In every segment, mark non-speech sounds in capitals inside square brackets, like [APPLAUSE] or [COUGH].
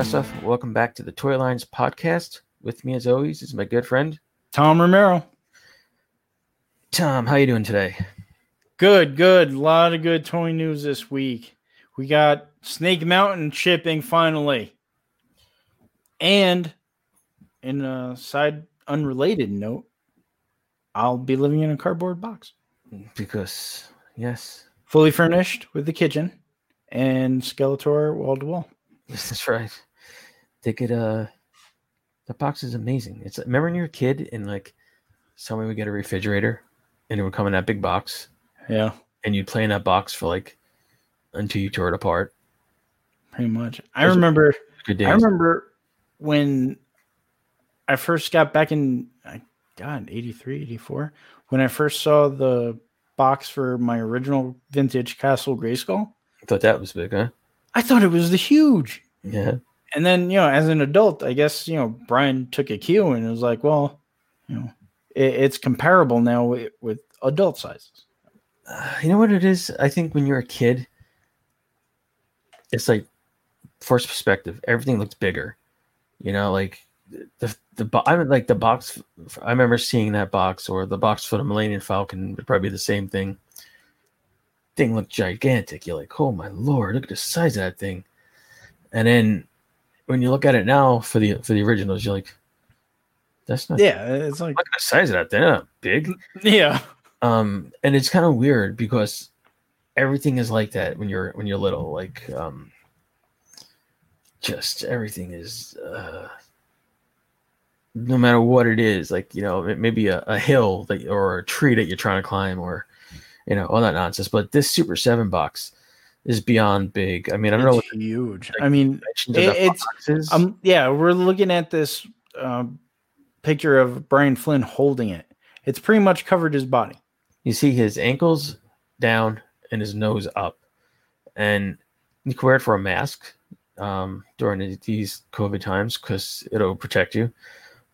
my stuff. Welcome back to the Toy Lines podcast. With me, as always, is my good friend Tom Romero. Tom. How you doing today? Good, good. A lot of good toy news this week. We got Snake Mountain shipping finally. And in a side unrelated note, I'll be living in a cardboard box. Because yes, Fully furnished with the kitchen and Skeletor wall to wall. [LAUGHS] that's right. They could uh, the box is amazing. It's remember when you were a kid and like someone would get a refrigerator and it would come in that big box Yeah, and you'd play in that box for like until you tore it apart. pretty much. I remember Good days. I remember when I first got back in, I- God, 83, 84, when I first saw the box for my original vintage Castle Grayskull. I thought that was big, huh? I thought it was the huge. Yeah. And then, you know, as an adult, I guess, you know, Brian took a cue and was like, well, you know, it, it's comparable now with, with adult sizes. Uh, you know what it is? I think when you're a kid, it's like first perspective. Everything looks bigger. You know, like the the I mean, like the box. I remember seeing that box or the box for the Millennium Falcon would probably be the same thing. Thing looked gigantic. You're like, oh my lord, look at the size of that thing. And then when you look at it now for the for the originals, you're like, that's not. Yeah, it's like, Look at the size of that. They're not big yeah. um and it's kind of weird because everything is like that when you're when you're little like um just everything is uh no matter what it is like you know maybe a, a hill that or a tree that you're trying to climb or you know all that nonsense but this super seven box is beyond big i mean i don't know what huge. like, I mean, it- it's- Um, yeah, we're looking at this um, picture of Brian Flynn holding it. It's pretty much covered his body. you see his ankles down and his nose up and you can wear it for a mask um, during these covid times because it'll protect you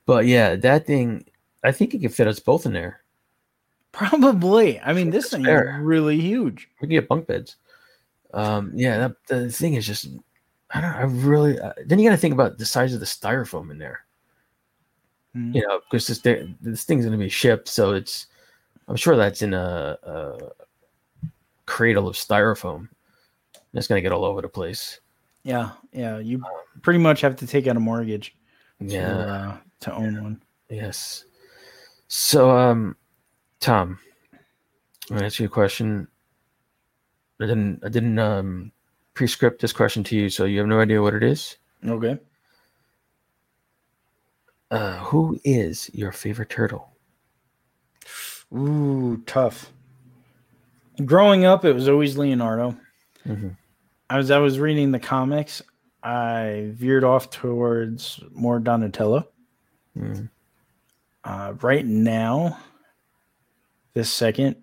but yeah that thing i think it could fit us both in there Probably. I mean, this thing fair. is really huge. we can get bunk beds um, yeah that, the thing is just i don't i really uh, then you got to think about the size of the styrofoam in there Mm. you know because this, this thing's going to be shipped so it's i'm sure that's in a, a cradle of styrofoam that's going to get all over the place Yeah, yeah. You pretty much have to take out a mortgage yeah to, uh, to own one. Yes. So, um, Tom, I'm gonna ask you a question. I didn't, I didn't, um, pre-script this question to you, so you have no idea what it is. Okay. Uh, who is your favorite turtle? Ooh, tough. Growing up, it was always Leonardo. Mhm. As I was reading the comics, I veered off towards more Donatello. Mm. Uh, right now, this second,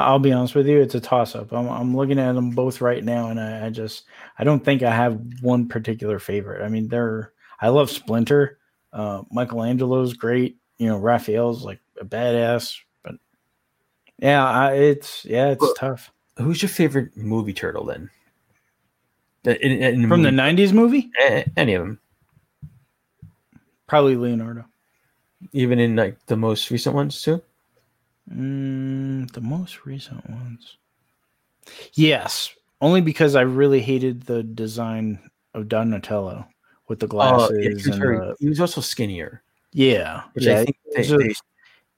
I'll be honest with you, it's a toss up. I'm, I'm looking at them both right now, and I, I just I don't think I have one particular favorite. I mean, they're I love Splinter. Uh, Michelangelo's great. You know, Raphael's like a badass, but yeah, I, it's yeah, it's Well, tough. Who's your favorite movie turtle then? In, in, in From the '90s movie, any of them, probably Leonardo. even in like the most recent ones too. Mm, the most recent ones. Yes, only because I really hated the design of Donatello with the Oh, glasses yeah, he, was and very- the, he was also skinnier, yeah, which yeah. I think it, they, was they just,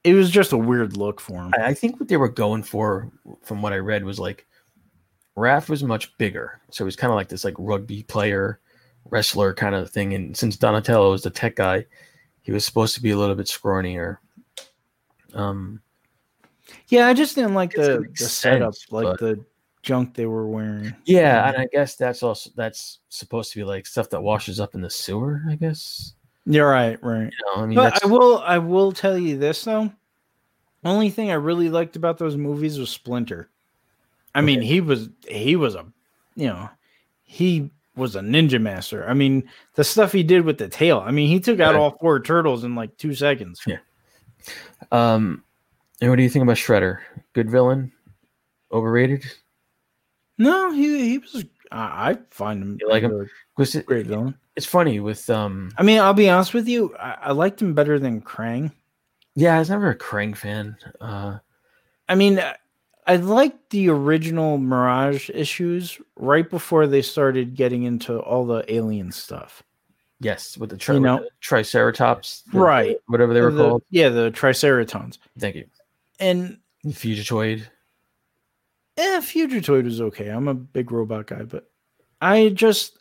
it was just a weird look for him. I I think what they were going for, from what I read, was like Raph was much bigger, so he was kind of like this like rugby player, wrestler kind of thing. And since Donatello was the tech guy, he was supposed to be a little bit scrawnier. Um, yeah, I just didn't like the the setup, sense, like but- the junk they were wearing. yeah, and I guess that's also that's supposed to be like stuff that washes up in the sewer. I guess. You're right, right. You know, I mean, I will, I will tell you this though. Only thing I really liked about those movies was Splinter. I mean, Okay. he was he was a, you know, he was a ninja master. I mean, the stuff he did with the tail. I mean, he took out Right. all four turtles in like two seconds. Yeah. um, and what do you think about Shredder? Good villain, overrated? No, he he was I, I find him You like him? it- great villain. it's funny with um I mean, I'll be honest with you. I, I liked him better than Krang. yeah, I was never a Krang fan. Uh I mean, I- I liked the original Mirage issues right before they started getting into all the alien stuff. yes, with the, tri- You know- Triceratops, the- Right. Whatever they were The- called. Yeah, the Triceratons. Thank you. And Fugitoid. eh, Fugitoid was okay. I'm a big robot guy, but I just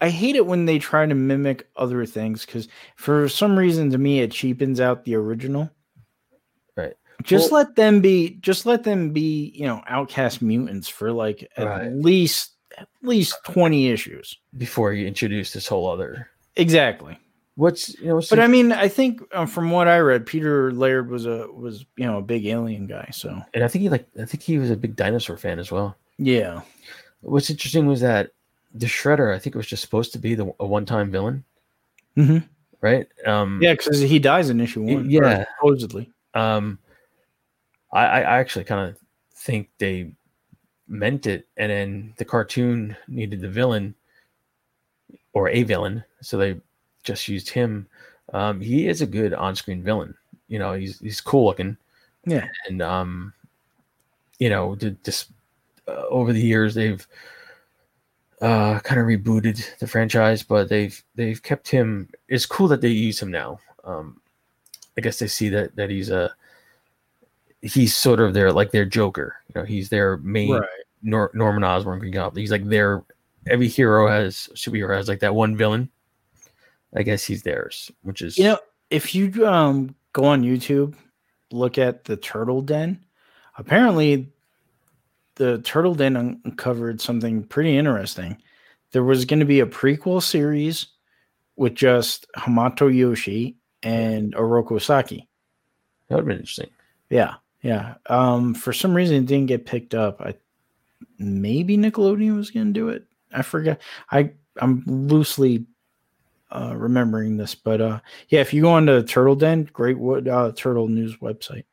I hate it when they try to mimic other things because for some reason to me it cheapens out the original. Right. Just Well- let them be just let them be, you know, outcast mutants for like at Right. least at least 20 issues. before you introduce this whole other Exactly. What's you know what's But I mean, I think uh, from what I read, Peter Laird was a was you know a big alien guy. So and I think he like I think he was a big dinosaur fan as well. yeah, What's interesting was that the Shredder, I think it was just supposed to be the a one time villain, Mhm. right? Um yeah, because he dies in issue one. or yeah. supposedly. um I, I I actually kind of think they meant it and then the cartoon needed the villain or a villain, so they just used him. Um he is a good on screen villain. You know, he's he's cool looking. Yeah. and um you know just uh, over the years they've uh kind of rebooted the franchise but they've they've kept him it's cool that they use him now um i guess they see that that he's a he's sort of their like their joker you know he's their main Right. Nor- norman osborn he's like their every hero has superhero has like that one villain i guess he's theirs which is You know, if you um go on YouTube, look at the Turtle Den. Apparently, the Turtle Den uncovered something pretty interesting. There was going to be a prequel series with just Hamato Yoshi and Oroku Saki. that would have been interesting Yeah, yeah. Um, for some reason, it didn't get picked up. I maybe Nickelodeon was going to do it. I forget. I I'm loosely uh, remembering this, but uh, yeah. If you go on to Turtle Den, Great Wood uh, Turtle News website.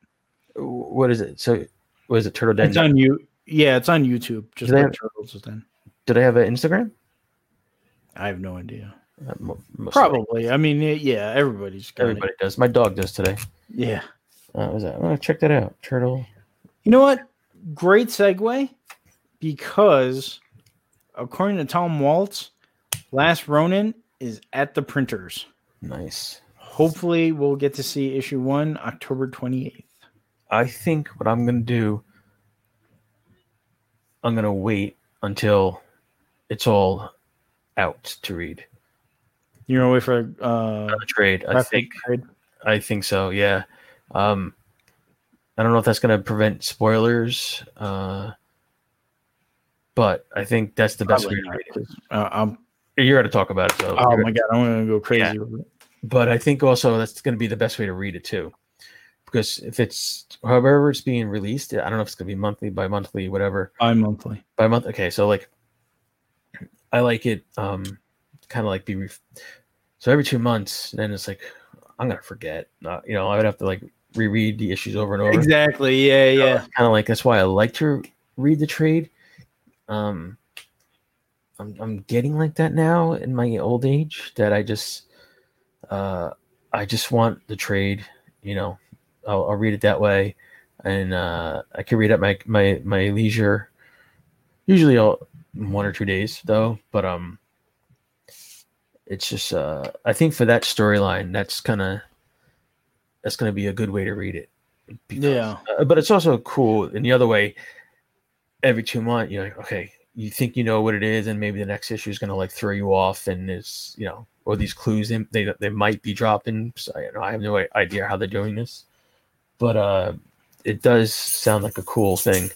what is it so what is it turtle den It's on you. Yeah, it's on YouTube. Just they like have- Turtles Den. do they have an instagram I have no idea. Uh, Probably. I mean, yeah. Everybody's Everybody does. My dog does today. Yeah. Uh, what was that? Check that out. Turtle. You know what? Great segue because according to Tom Waltz, Last Ronin is at the printers. Nice. Hopefully, we'll get to see issue one October 28th. I think what I'm gonna do, I'm gonna wait until it's all out to read. You know, wait for uh, Uh, trade. I think. trade. I think so. Yeah. Um, I don't know if that's gonna prevent spoilers. Uh, but I think that's the best way to read it. uh, I'm, You're gonna talk about it, so. oh my god, I'm gonna go crazy. it. but I think also that's going to be the best way to read it too, because if it's however it's being released, I don't know if it's going to be monthly, bi monthly, whatever, Bi-monthly. by month. Okay, so like, I like it, um, kind of like be, ref- so every two months, then it's like I'm gonna forget, uh, you know, I would have to like reread the issues over and over. Exactly. Yeah, yeah. Kind of like that's why I like to read the trade. Um, I'm I'm getting like that now in my old age that I just uh I just want the trade, you know. I'll, I'll read it that way, and uh, I can read at my my my leisure. Usually, all one or two days though, but um, it's just uh I think for that storyline, that's kind of that's going to be a good way to read it. because- Yeah. uh, but it's also cool in the other way. Every two months, you're like, okay, you think you know what it is, and maybe the next issue is going to like throw you off, and it's you know, or these clues in, they they might be dropping. So, you know, I have no idea how they're doing this, but uh, it does sound like a cool thing.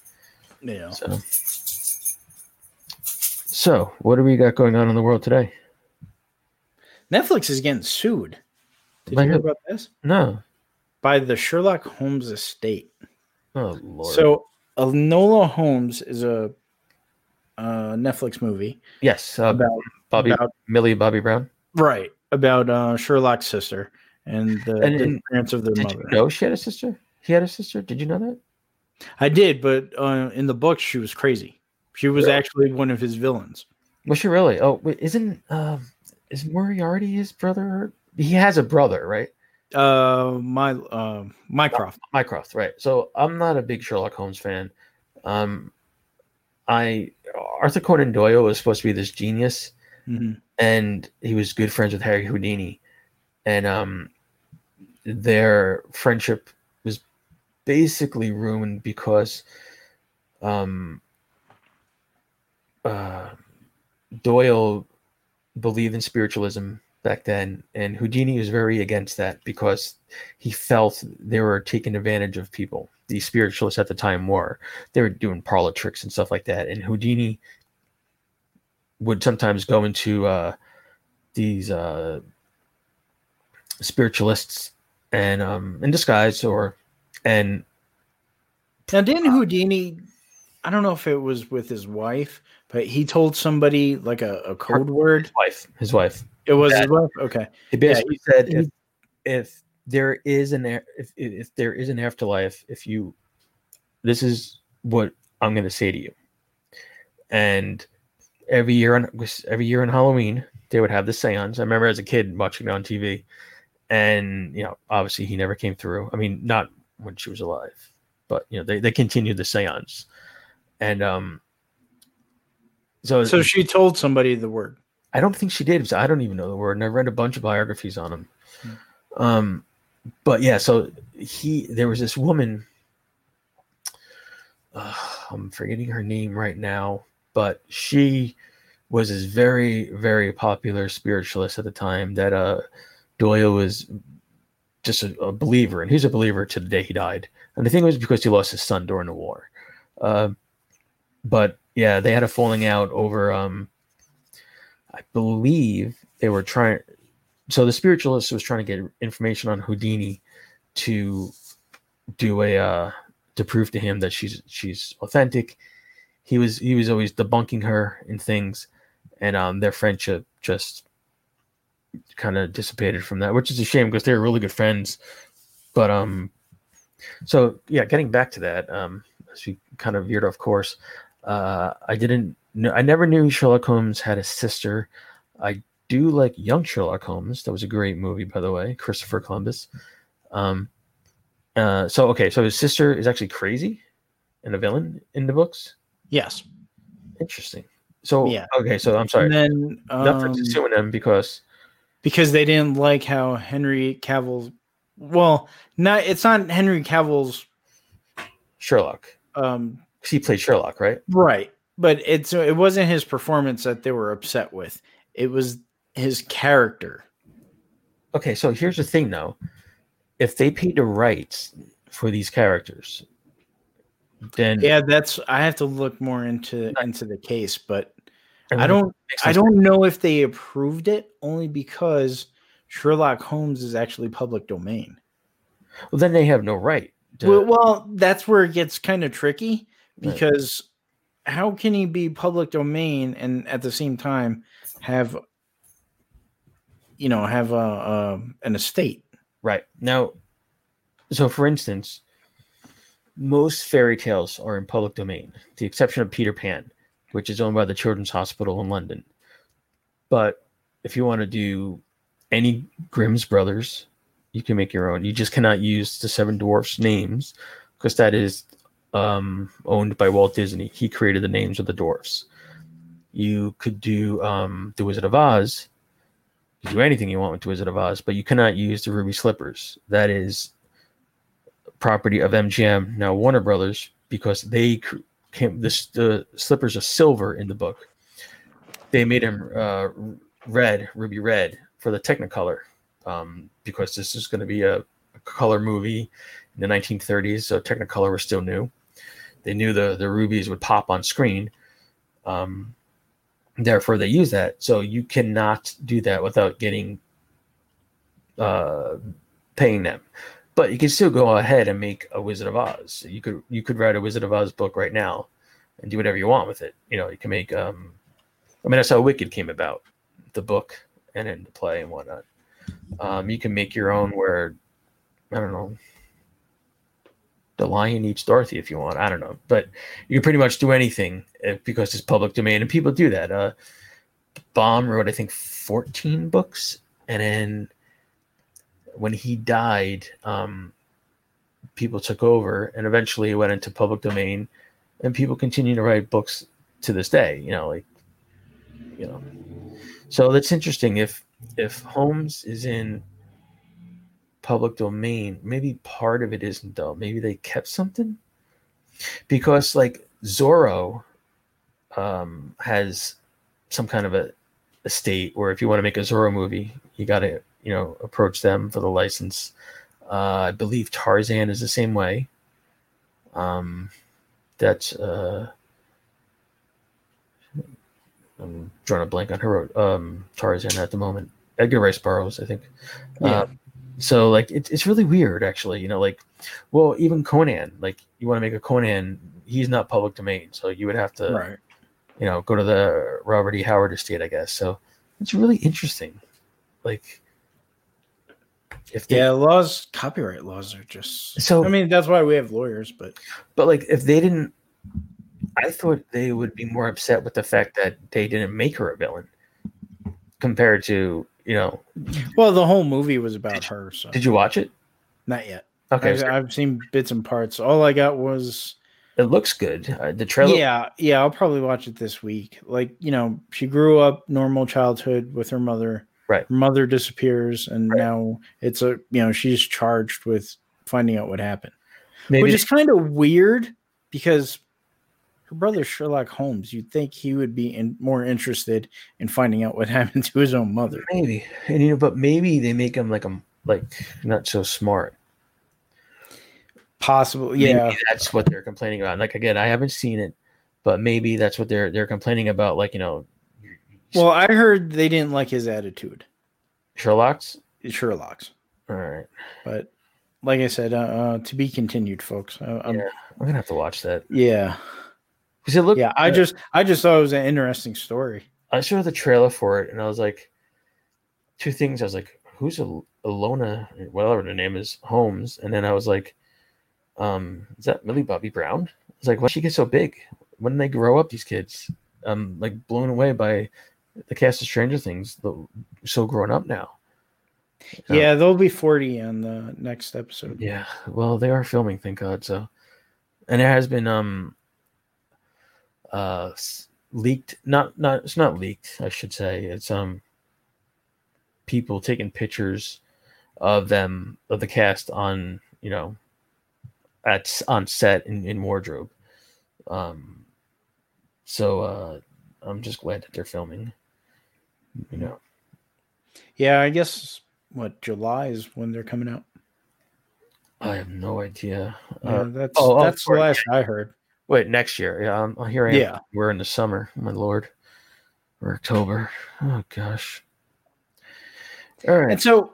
Yeah. So, so what do we got going on in the world today? Netflix is getting sued. Did you hear about this? No, By the Sherlock Holmes estate. oh lord. So Enola Holmes is a uh, Netflix movie yes, uh, about Bobby about Millie Bobby Brown. right about uh, Sherlock's sister and the And- and disappearance of their Did mother. you know she had a sister? He had a sister. Did you know that? I did, but uh, in the book she was crazy. She was Really? actually one of his villains. Was she really? Oh, wait, isn't um, is Moriarty his brother? He has a brother, right? Uh, my uh, Mycroft. Mycroft, right? So I'm not a big Sherlock Holmes fan. Um, I Arthur Conan Doyle was supposed to be this genius, Mhm. and he was good friends with Harry Houdini, and um, their friendship was basically ruined because um, uh, Doyle believed in spiritualism back then, and Houdini was very against that because he felt they were taking advantage of people. The spiritualists at the time were they were doing parlor tricks and stuff like that, and Houdini would sometimes go into uh, these uh, spiritualists and um, in disguise or and Now, didn't Houdini? I don't know if it was with his wife, but he told somebody like a, a code word. wife, his wife. It was Yeah. his wife. Okay. He basically said he- if if there is an if if there is an afterlife, if you this is what I'm going to say to you. And every year on every year on Halloween, they would have the seance. I remember as a kid watching it on TV, and you know, obviously he never came through. I mean, not when she was alive, but you know, they they continued the seance, and um. So, So she told somebody the word. I don't think she did. I don't even know the word, and I've read a bunch of biographies on him. Hmm. Um, but yeah, so he there was this woman. Uh, I'm forgetting her name right now, but she was this very very popular spiritualist at the time that uh Doyle was just a, a believer, and he's a believer to the day he died. And the thing was because he lost his son during the war. Uh, but yeah, they had a falling out over um I believe they were trying. So the spiritualist was trying to get information on Houdini to do a uh, to prove to him that she's she's authentic. He was he was always debunking her in things, and um, their friendship just kind of dissipated from that, which is a shame because they were really good friends. But um, so yeah, getting back to that, um, as we kind of veered off course, uh, I didn't know, I never knew Sherlock Holmes had a sister. I do like Young Sherlock Holmes. That was a great movie, by the way, Christopher Columbus. Um, uh, so okay, so his sister is actually crazy and a villain in the books. Yes. Interesting. So Yeah. okay, so I'm sorry, And then Netflix um, is suing them because because they didn't like how Henry Cavill's well, not it's not Henry Cavill's Sherlock. um He played Sherlock, right? right, but it's it wasn't his performance that they were upset with. It was his character. Okay, so here's the thing though. If they paid the rights for these characters, then Yeah, that's I have to look more into into the case, but I don't I don't know if they approved it only because Sherlock Holmes is actually public domain. Well, then they have no right. to- Well, well, that's where it gets kind of tricky because how can he be public domain and at the same time have you know have a, a an estate? Right. Now, so for instance, most fairy tales are in public domain, the exception of Peter Pan, which is owned by the Children's Hospital in London. But if you want to do any Grimm's Brothers, you can make your own. You just cannot use the Seven Dwarfs names because that is um, owned by Walt Disney. He created the names of the dwarfs. You could do um, The Wizard of Oz, you do anything you want with the Wizard of Oz, but you cannot use the Ruby Slippers. That is property of MGM, now Warner Brothers, because they came. This the slippers are silver in the book. They made them uh, red, ruby red, for the Technicolor, um, because this is going to be a, a color movie in the 1930s. So Technicolor was still new. They knew the the rubies would pop on screen. Um, therefore they use that. So you cannot do that without getting uh paying them. But you can still go ahead and make a wizard of oz. You could you could write a wizard of oz book right now and do whatever you want with it. You know you can make um i mean that's how wicked came about the book and then the play and whatnot. Um you can make your own where i don't know the lion eats Dorothy if you want. I don't know, but you can pretty much do anything uh, because it's public domain, and people do that. Uh, Baum wrote, I think, fourteen books, and then when he died, um, people took over, and eventually it went into public domain, and people continue to write books to this day. You know, like you know, so that's interesting. If if Holmes is in public domain, maybe part of it isn't though. Maybe they kept something because like Zorro um, has some kind of a estate where if you want to make a Zorro movie, you got to you know approach them for the license. Uh, I believe Tarzan is the same way. Um, that's uh, I'm drawing a blank on her um, Tarzan at the moment. Edgar Rice Burroughs, I think. Yeah. Uh, so like it, it's really weird, actually. You know, like well, even Conan, like you want to make a Conan, he's not public domain, so you would have to, Right. you know, go to the Robert E. Howard estate, I guess. So it's really interesting. Like if they, Yeah, laws, copyright laws are just. So- I mean, that's why we have lawyers, but But like, if they didn't, I thought they would be more upset with the fact that they didn't make her a villain, compared to you know. well, the whole movie was about her, so Did you watch it? not yet. Okay, I've, I've seen bits and parts. All I got was it looks good. Uh, the trailer. yeah, yeah. I'll probably watch it this week. Like you know, she grew up normal childhood with her mother. Right. Her mother disappears, and Right. now it's a you know she's charged with finding out what happened, maybe which is kind of weird because her brother Sherlock Holmes. You'd think he would be in, more interested in finding out what [LAUGHS] happened to his own mother. maybe, and you know, but maybe they make him like a like not so smart. Possible, Maybe yeah. that's what they're complaining about. Like again, I haven't seen it, but maybe that's what they're they're complaining about. Like you know, Well, I heard they didn't like his attitude, Sherlock's. Sherlock's. All right, But like I said, uh, uh, to be continued, folks. Uh, um, Yeah. I'm gonna have to watch that yeah. Because it looked. yeah i just i just thought it was an interesting story I saw the trailer for it and I was like, two things. I was like, who's a Alona, whatever the name is, Holmes? And then I was like, um, is that Millie Bobby Brown? I was like, why she get so big? When did they grow up? These kids, um, like blown away by the cast of Stranger Things. The, so grown up now. So, yeah they'll be 40 on the next episode yeah. Well, they are filming, thank God. So, and there has been um, uh, leaked. Not not it's not leaked. I should say it's um, people taking pictures of them of the cast on you know, at on set in, in wardrobe. Um, so uh, I'm just glad that they're filming. You know, yeah i guess what july is when they're coming out I have no idea. yeah, Uh, that's oh, oh, that's the last i heard Wait, next year. Yeah, I'm, oh, here I am. Yeah. We're in the summer, my lord. Or October. Oh gosh. All right. and so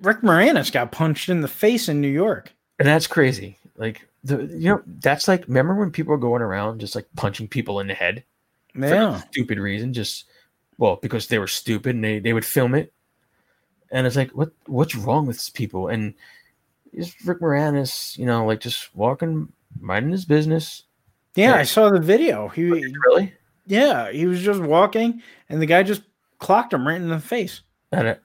rick moranis got punched in the face in new york and that's crazy. Like the you know, that's like remember when people were going around just like punching people in the head yeah stupid reason, just well, because they were stupid and they, they would film it. And it's like, what what's wrong with these people? And is Rick Moranis, you know, like just walking, minding his business. Yeah Yeah. i saw the video he oh, Really? yeah he was just walking and the guy just clocked him right in the face And it,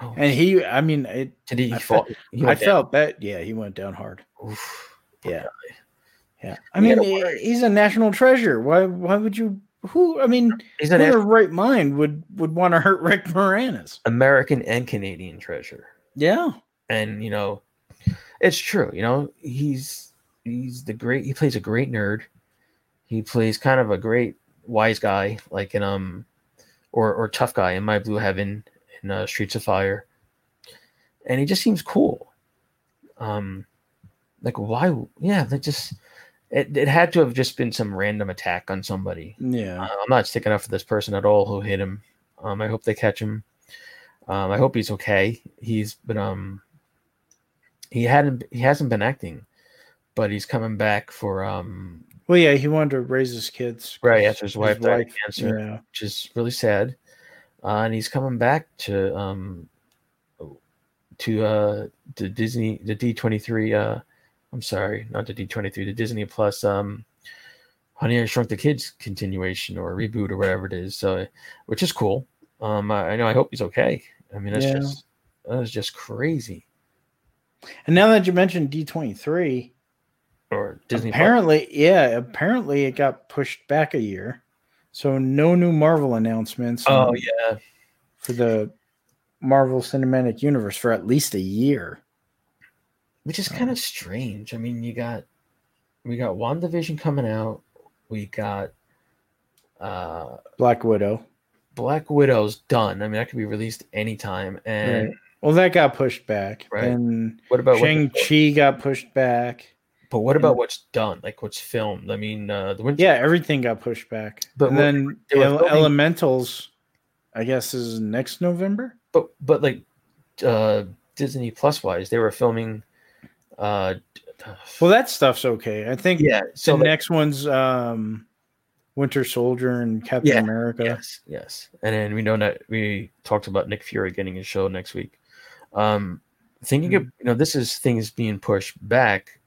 oh, and he i mean it did he I fall? he i felt that yeah he went down hard Oof. Yeah. Yeah. I mean, he- wonder- he's a national treasure. Why why would you who I mean, He's in their right mind would would want to hurt Rick Moranis? American and Canadian treasure. Yeah. And you know, it's true. You know, he's he's the great. He plays a great nerd. He plays kind of a great wise guy, like in um, or or tough guy in My Blue Heaven in uh, Streets of Fire. And he just seems cool. Um, like why? Yeah, that just it, it had to have just been some random attack on somebody. Yeah. Uh, I'm not sticking up for this person at all who hit him. Um, I hope they catch him. Um, I hope he's okay. He's been um, he hadn't he hasn't been acting, but he's coming back for um, Well, yeah, he wanted to raise his kids. right after his wife died of cancer, Yeah. which is really sad. Uh, and he's coming back to um, to uh, to Disney the D23 uh, I'm sorry, not the D23, the Disney Plus um Honey I Shrunk the Kids continuation or reboot or whatever it is. So which is cool. Um I, I know I hope he's okay. I mean that's Yeah. just that's just crazy. And now that you mentioned D23, Or Disney apparently, yeah, apparently it got pushed back a year. So no new Marvel announcements Oh um, yeah. for the Marvel Cinematic Universe for at least a year. Which is Oh. kind of strange. I mean, you got we got WandaVision coming out. We got uh Black Widow. Black Widow's done. I mean, that could be released anytime. And Right. Well, that got pushed back. Right. And what about Shang Chi got pushed back. But what about what's done? Like what's filmed? I mean, uh, the Winter. Yeah, everything got pushed back. But and then they were Ele- filming- Elementals, I guess, is next November. But but like uh, Disney Plus wise, they were filming. Uh, [SIGHS] Well, that stuff's okay. I think yeah. So the like- next one's um, Winter Soldier and Captain Yeah, America. yes, yes, and then we know that we talked about Nick Fury getting his show next week. Um, thinking of you know this is things being pushed back.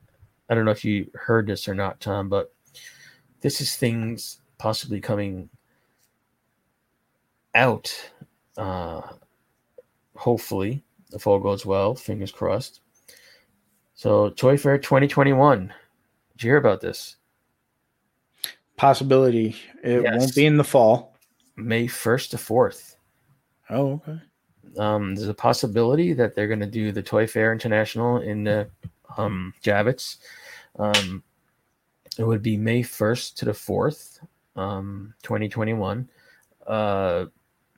I don't know if you heard this or not, Tom, but this is things possibly coming out. Uh, hopefully, if all goes well, fingers crossed. So, Toy Fair 2021. Did you hear about this? Possibility. It Yes. won't be in the fall. May 1st to 4th. Oh, okay. Um, there's a possibility that they're going to do the Toy Fair International in the um, Javits. Um, it would be May 1st to the 4th, um, 2021, uh,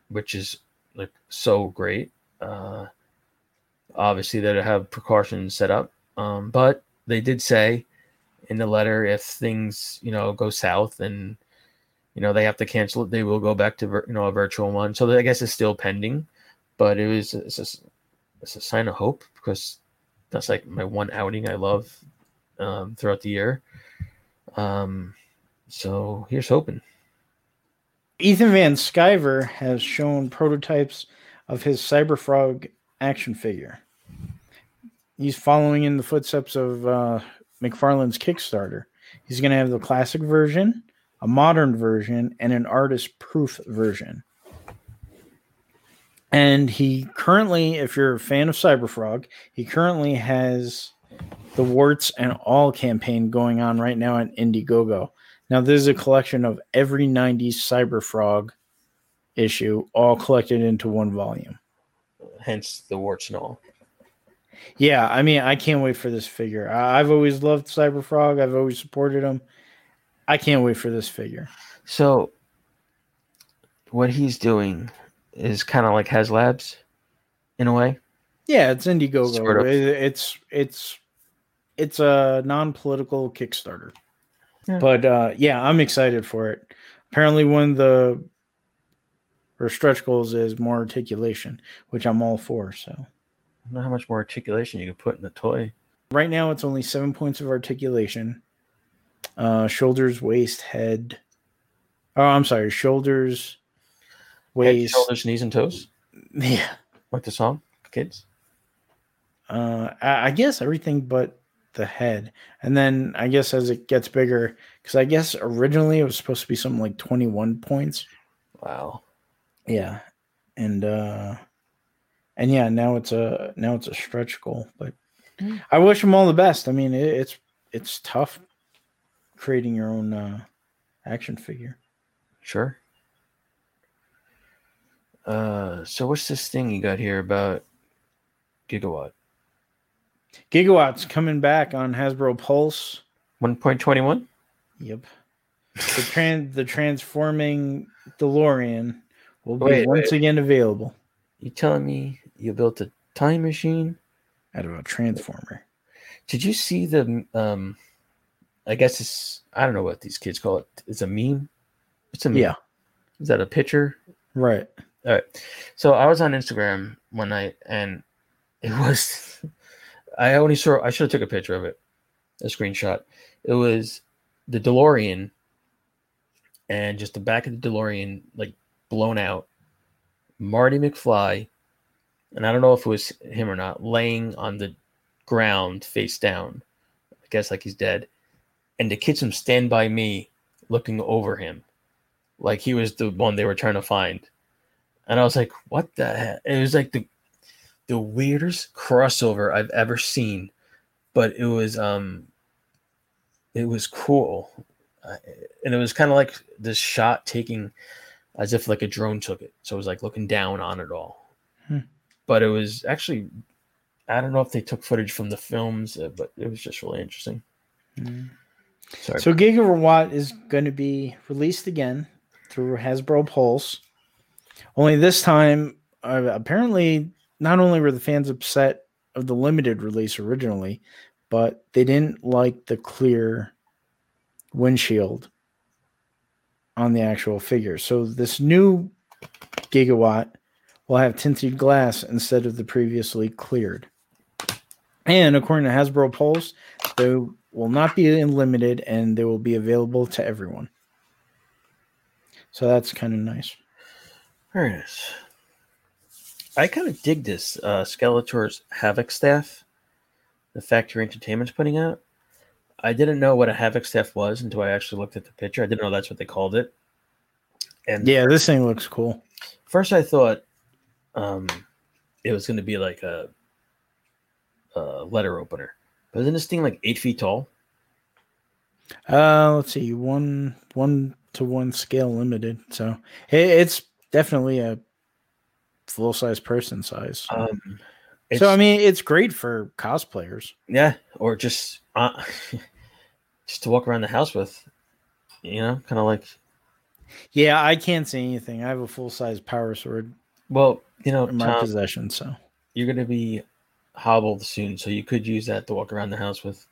which is like so great. Uh, obviously, they have precautions set up, um, but they did say in the letter if things you know go south and you know they have to cancel it, they will go back to vir- you know a virtual one. So I guess it's still pending but it was it's a, it's a sign of hope because that's like my one outing I love um, throughout the year. Um, so here's hoping. Ethan Van Sciver has shown prototypes of his Cyberfrog action figure. He's following in the footsteps of uh, McFarlane's Kickstarter. He's going to have the classic version, a modern version, and an artist proof version. And he currently, if you're a fan of Cyberfrog, he currently has the Warts and All campaign going on right now at Indiegogo. Now, this is a collection of every 90s Cyberfrog issue, all collected into one volume. Hence the warts and all. Yeah, I mean, I can't wait for this figure. I- I've always loved Cyberfrog, I've always supported him. I can't wait for this figure. So what he's doing is kind of like HasLabs in a way. Yeah, it's Indiegogo. Sort of. It's it's it's a non-political Kickstarter. Yeah. But uh, yeah, I'm excited for it. Apparently, one of the or stretch goals is more articulation, which I'm all for. So I don't know how much more articulation you can put in the toy. right now, it's only seven points of articulation. Uh, shoulders, waist, head. Oh, I'm sorry, shoulders, Head, shoulders, knees, and toes, Yeah, like the song, kids. uh, I, I guess everything but the head. And then I guess as it gets bigger, because I guess originally it was supposed to be something like 21 points. Wow. Yeah, and uh, and yeah, now it's a now it's a stretch goal. But Mm. I wish them all the best. I mean, it, it's it's tough creating your own uh, action figure. Sure. Uh, so what's this thing you got here about gigawatt? Gigawatts coming back on Hasbro Pulse. One point twenty one. Yep. The trans the transforming DeLorean will be Wait, once wait. again available You telling me you built a time machine? out of a transformer. Did you see the um? I guess it's I don't know what these kids call it. It's a meme. It's a meme. Yeah. Is that a picture? Right. All right. So I was on Instagram one night and it was [LAUGHS] I only saw I should have took a picture of it. A screenshot. It was the DeLorean and just the back of the DeLorean like blown out. Marty McFly and I don't know if it was him or not laying on the ground face down I guess like he's dead, and the kids from Stand by Me looking over him, like he was the one they were trying to find, and I was like, what the heck? It was like the the weirdest crossover I've ever seen, but it was um, it was cool, uh, and it was kind of like this shot taking as if like a drone took it, so it was like looking down on it all, Hmm. but it was actually I don't know if they took footage from the films, uh, but it was just really interesting. Sorry. So Gigawatt is going to be released again through Hasbro Pulse. Only this time, uh, apparently, not only were the fans upset of the limited release originally, but they didn't like the clear windshield on the actual figure. So this new Gigawatt will have tinted glass instead of the previously cleared. And according to Hasbro Pulse, they will not be limited and they will be available to everyone. So that's kind of nice. Very nice. I kind of dig this uh, Skeletor's Havoc staff. The Factory Entertainment's putting out. I didn't know what a Havoc staff was until I actually looked at the picture. I didn't know that's what they called it. And Yeah, this thing looks cool. first I thought um, it was going to be like a, a letter opener, but isn't this thing like eight feet tall? Uh, let's see, one one to one scale limited. So it, it's definitely a full size person size. Um, so I mean, it's great for cosplayers. yeah, or just uh, [LAUGHS] just to walk around the house with, you know, kind of like Yeah, I can't say anything. I have a full size power sword well, you know, in my Tom, possession. So you're going to be hobbled soon, so you could use that to walk around the house with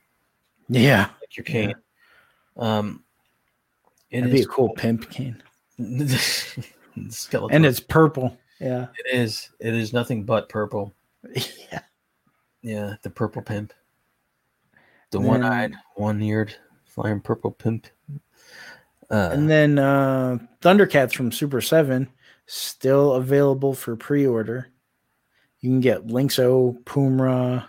yeah, like your cane. Um, it it'd be a is cool pimp cane, [LAUGHS] skeleton, and it's purple. Yeah, it is it is nothing but purple. [LAUGHS] yeah. Yeah, the purple pimp, the one-eyed, one-eared, flying purple pimp. Uh, And then uh, Thundercats from Super 7 still available for pre-order. You can get Lynxo, Pumyra,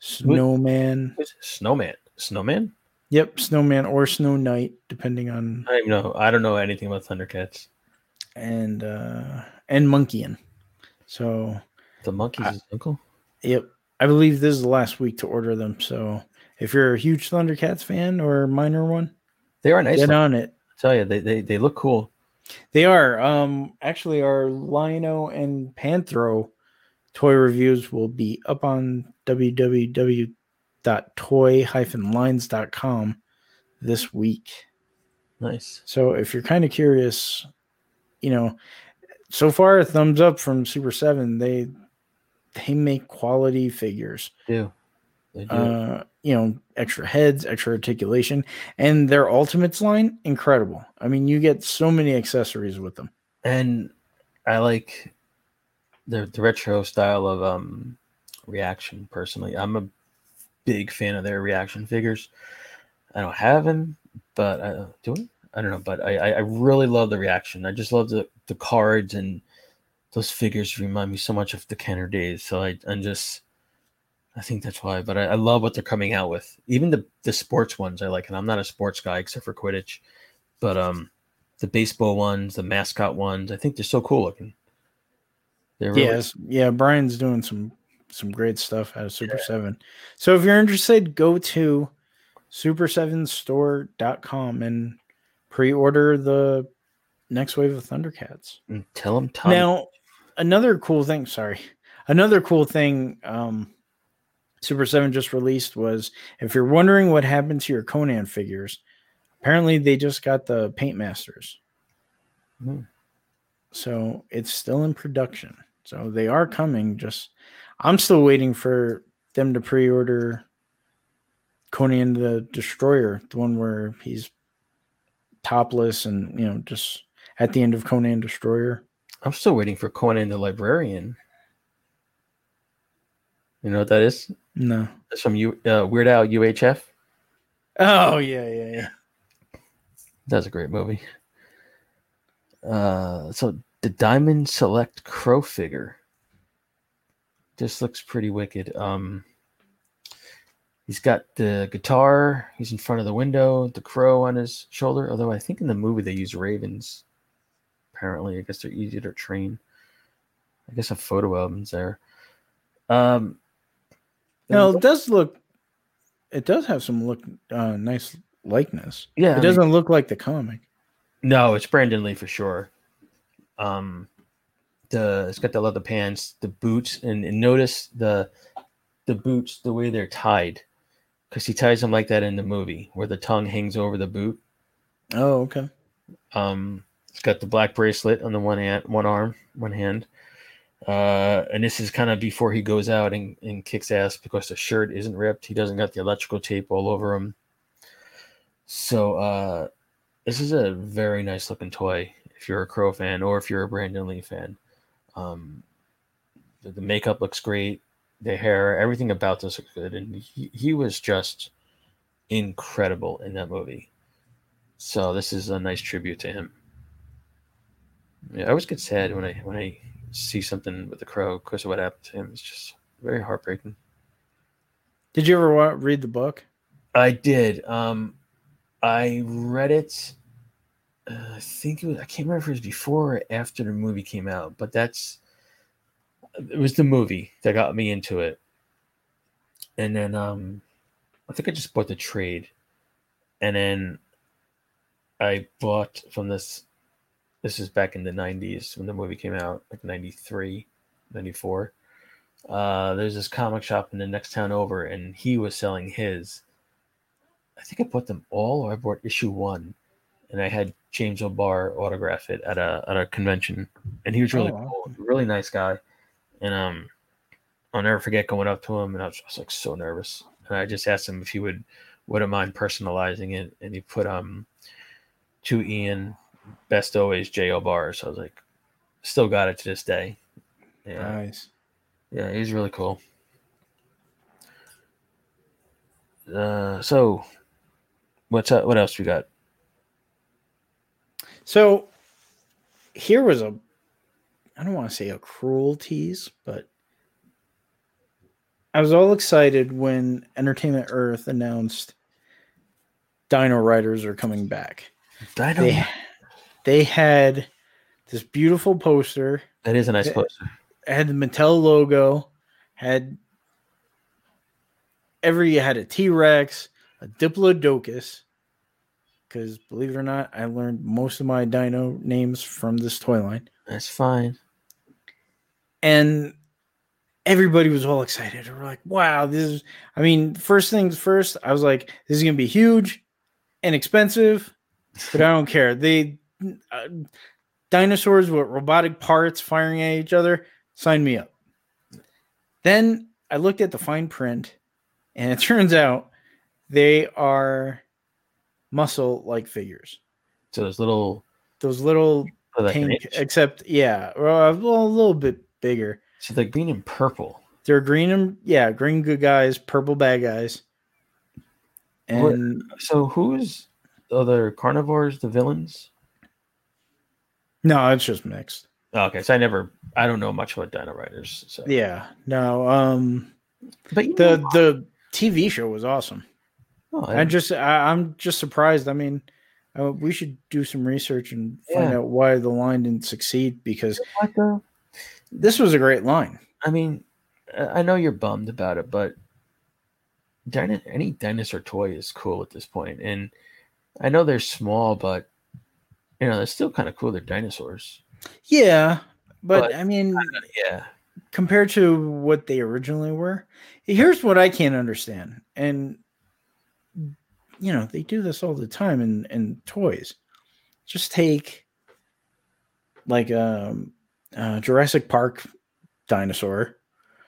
Snowman. Snowman, Snowman. Yep, Snowman or Snow Knight, depending on I don't know. I don't know anything about Thundercats. And uh and Monkian. So The monkey's I- uncle. yep. I believe this is the last week to order them. So if you're a huge Thundercats fan or a minor one, They are nice. get on it. I tell you, they, they they look cool. They are. Um, actually, our Lion-O and Panthro toy reviews will be up on www.toy-lines.com this week. Nice. So if you're kind of curious, you know, so far a thumbs up from Super Seven. They they make quality figures. They do they do? Uh, you know, extra heads, extra articulation, and their Ultimates line incredible. I mean, you get so many accessories with them. and I like the the retro style of um reaction. Personally, I'm a big fan of their reaction figures. I don't have them, but I do I? I don't know, but I I really love the reaction. I just love the the cards and those figures remind me so much of the Kenner days. So I I'm just I think that's why. But I, I love what they're coming out with. Even the the sports ones I like, and I'm not a sports guy except for Quidditch, but um the baseball ones, the mascot ones. I think they're so cool looking. They're really, Yes, yeah, Brian's doing some some great stuff out of Super 7. So if you're interested, go to super7store.com and pre-order the next wave of Thundercats. and tell them Tom. Now, another cool thing, sorry. Another cool thing um Super 7 just released was if you're wondering what happened to your Conan figures, apparently they just got the paint masters. Hmm. So it's still in production. So they are coming. Just I'm still waiting for them to pre-order Conan the Destroyer, the one where he's topless and you know just at the end of Conan Destroyer. I'm still waiting for Conan the Librarian. You know what that is? No. That's from U, uh, Weird Al UHF. Oh yeah, yeah, yeah. That's a great movie. Uh, so the Diamond Select Crow figure. This looks pretty wicked. Um, He's got the guitar. He's in front of the window. The crow on his shoulder. Although I think in the movie they use ravens. Apparently, I guess they're easier to train. I guess a photo album's there. Um, No, it does look. It does have some look uh, nice likeness. yeah, It mean- doesn't look like the comic. No, it's Brandon Lee for sure. Um, the it's got the leather pants, the boots, and, and notice the the boots, the way they're tied, because he ties them like that in the movie, where the tongue hangs over the boot. Oh, okay. Um, it's got the black bracelet on the one hand, one arm, one hand. Uh, and this is kind of before he goes out and, and kicks ass because the shirt isn't ripped. He doesn't got the electrical tape all over him. So uh, this is a very nice looking toy if you're a Crow fan or if you're a Brandon Lee fan. Um, the, the makeup looks great, the hair, everything about this looks good, and he, he was just incredible in that movie. So this is a nice tribute to him. Yeah, I always get sad when I when I see something with the crow because of what happened to him. It's just very heartbreaking. Did you ever read the book? I did. Um, I read it. Uh, I think it was. I can't remember if it was before or after the movie came out, but that's. It was the movie that got me into it, and then um, I think I just bought the trade, and then I bought from this. This is back in the '90s when the movie came out, like '93, '94. Uh, there's this comic shop in the next town over, and he was selling his. I think I bought them all, or I bought issue one, and I had James O'Barr autograph it at a at a convention, and he was really Oh, wow. cool, really nice guy, and um, I'll never forget going up to him, and I was like so nervous, and I just asked him if he would wouldn't mind personalizing it, and he put um, to Ian, best always J O'Barr, so I was like, still got it to this day, yeah, Nice. yeah, he's really cool. Uh, so what's up? What else we got? So here was a I don't want to say a cruel tease, but I was all excited when Entertainment Earth announced Dino Riders are coming back. Dino. They they had this beautiful poster, that is a nice poster. had the Mattel logo, had every had a T-Rex, a Diplodocus. Because believe it or not, I learned most of my dino names from this toy line. That's fine. And everybody was all excited. We're like, wow, this is, I mean, first things first, I was like, this is going to be huge and expensive, but I don't [LAUGHS] care. They, uh, dinosaurs with robotic parts firing at each other, sign me up. Then I looked at the fine print, and it [LAUGHS] turns out they are muscle like figures. So those little Those little pink, except, yeah, well, a little bit bigger. So they're green and purple. They're green and yeah, green good guys, purple bad guys. What- And So who's the other carnivores? The villains? no, it's just mixed. Oh, okay, so I never. I don't know much about Dino Riders. So Yeah. No, um but the know- the TV show was awesome. oh, I I just I, I'm just surprised. I mean, uh, we should do some research and find Yeah. out why the line didn't succeed because what this was a great line. I mean, I know you're bummed about it, but dino- any dinosaur toy is cool at this point. and I know they're small, but you know they're still kind of cool. They're dinosaurs. Yeah, but, But- I mean, Yeah, compared to what they originally were, here's what I can't understand. And you know, they do this all the time in in toys. Just take like um uh, Jurassic Park dinosaur,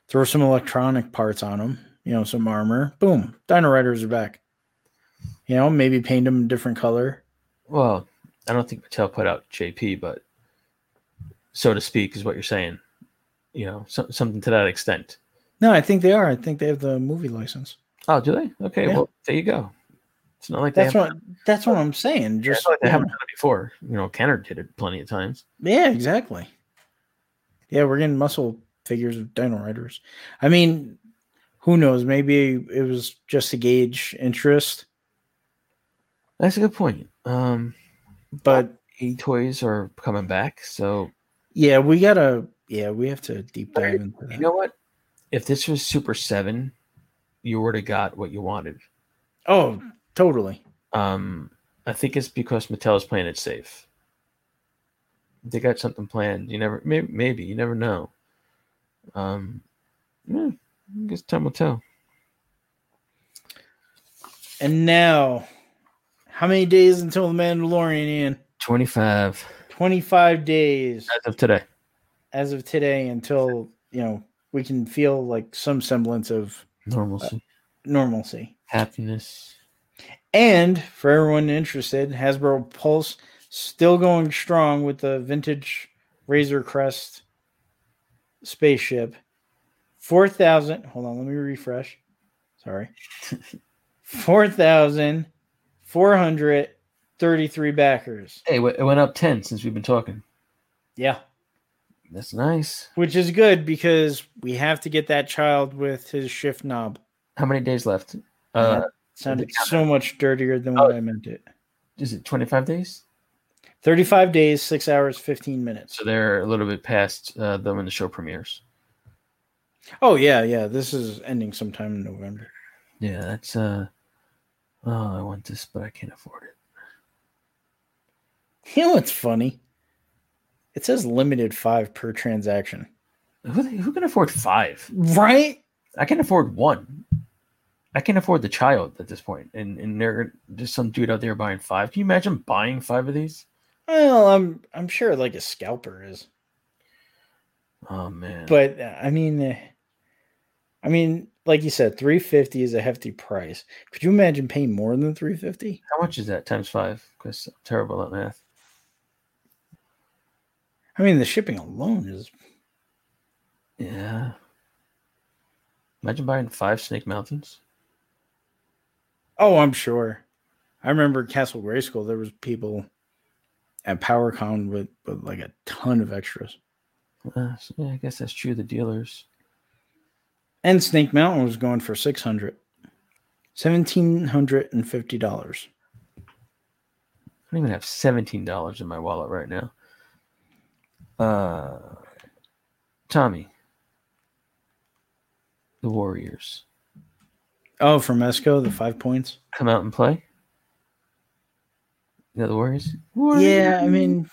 throw some electronic parts on them, you know, some armor, boom, Dino Riders are back. You know, maybe paint them a different color. well, I don't think Mattel put out JP, but so to speak is what you're saying. You know, so, something to that extent. No, I think they are. I think they have the movie license. Oh, do they? Okay, Yeah. well, there you go. It's not like That's what that's what I'm saying. Just not like they haven't done it before. You know, Kenner did it plenty of times. Yeah, exactly. Yeah, we're getting muscle figures of Dino Riders. I mean, who knows? Maybe it was just to gauge interest. That's a good point. Um, But e toys are coming back, so yeah, we gotta. Yeah, we have to deep dive into that. you know what? If this was Super Seven, you would have got what you wanted. Oh, totally. Um, I think it's because Mattel is playing it safe. They got something planned. You never, maybe, maybe you never know. Um, yeah, I guess time will tell. And now, how many days until the Mandalorian? Ian? Twenty-five 25 days as of today. as of today until, you know, we can feel like some semblance of Normalcy, normalcy. happiness. And for everyone interested, Hasbro Pulse still going strong with the vintage Razor Crest spaceship. 4,000. Hold on, let me refresh. Sorry. [LAUGHS] 4,433 backers. Hey, it went up ten since we've been talking. Yeah. That's nice. Which is good because we have to get that child with his shift knob. How many days left? Uh, Sounded so much dirtier than Oh. what I meant it. is it twenty-five days? 35 days, 6 hours, 15 minutes. So they're a little bit past uh, them when the show premieres. Oh, yeah, yeah. This is ending sometime in November. Yeah, that's uh. Oh, I want this, but I can't afford it. You know what's funny? It says limited five per transaction. Who, who can afford five? Right? I can afford one. I can afford the child at this point, and and there there's some dude out there buying five. Can you imagine buying five of these? Well, I'm I'm sure like a scalper is. Oh man! But uh, I mean uh, I mean, like you said, 350 is a hefty price. Could you imagine paying more than 350? how much is that times five? Because I'm terrible at math. I mean, the shipping alone is Yeah. Imagine buying five Snake Mountains. Oh, I'm sure. I remember Castle Grayskull There was people at PowerCon with, with like a ton of extras. Uh, yeah, I guess that's true. The dealers. And Snake Mountain was going for 600 $1,750. I don't even have seventeen dollars in my wallet right now. Uh, Tommy, the Warriors Oh, from Esco, the five points. come out and play. You know the Warriors? Yeah, I mean,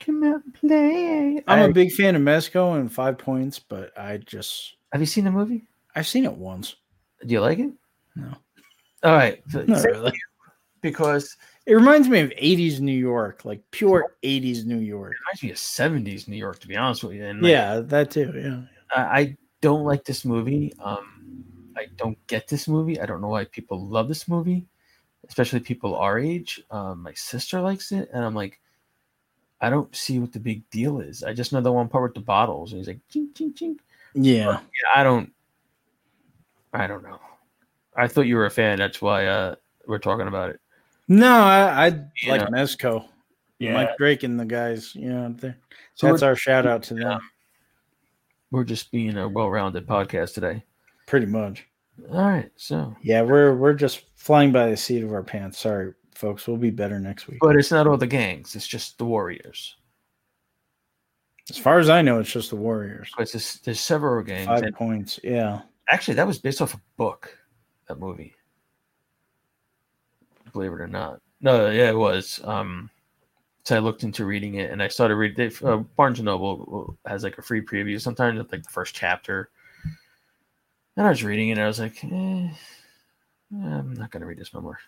come out and play. I'm I- a big fan of Mezco and five points, but I just, have you seen the movie? I've seen it once. Do you like it? No. All right, Not really. [LAUGHS] because It reminds me of 80s New York, like pure 80s New York. it reminds me of seventies New York, to be honest with you. And like, Yeah, that too. Yeah. I, I don't like this movie. Um, I don't get this movie. I don't know why people love this movie, especially people our age. Um, my sister likes it, and I'm like, I don't see what the big deal is. I just know the one part with the bottles, and he's like, ching, ching, ching. Yeah. Yeah, I don't. I don't know. I thought you were a fan. That's why uh, we're talking about it. No, I, I Yeah. like Mezco. Yeah. Mike Drake and the guys, you know. So that's our shout out to them, we're just being a well-rounded podcast today. pretty much. All right, so Yeah, we're we're just flying by the seat of our pants. Sorry, folks. We'll be better next week. but it's not all the gangs. It's just the Warriors. As far as I know, it's just the Warriors. Because there's, there's several gangs. Five and points. Yeah. actually, that was based off a book. That movie. Believe it or not. No, yeah, it was. Um, so I looked into reading it, and I started reading. Uh, Barnes and Noble has like a free preview. Sometimes like the first chapter. And I was reading it, and I was like, eh, I'm not gonna read this no more.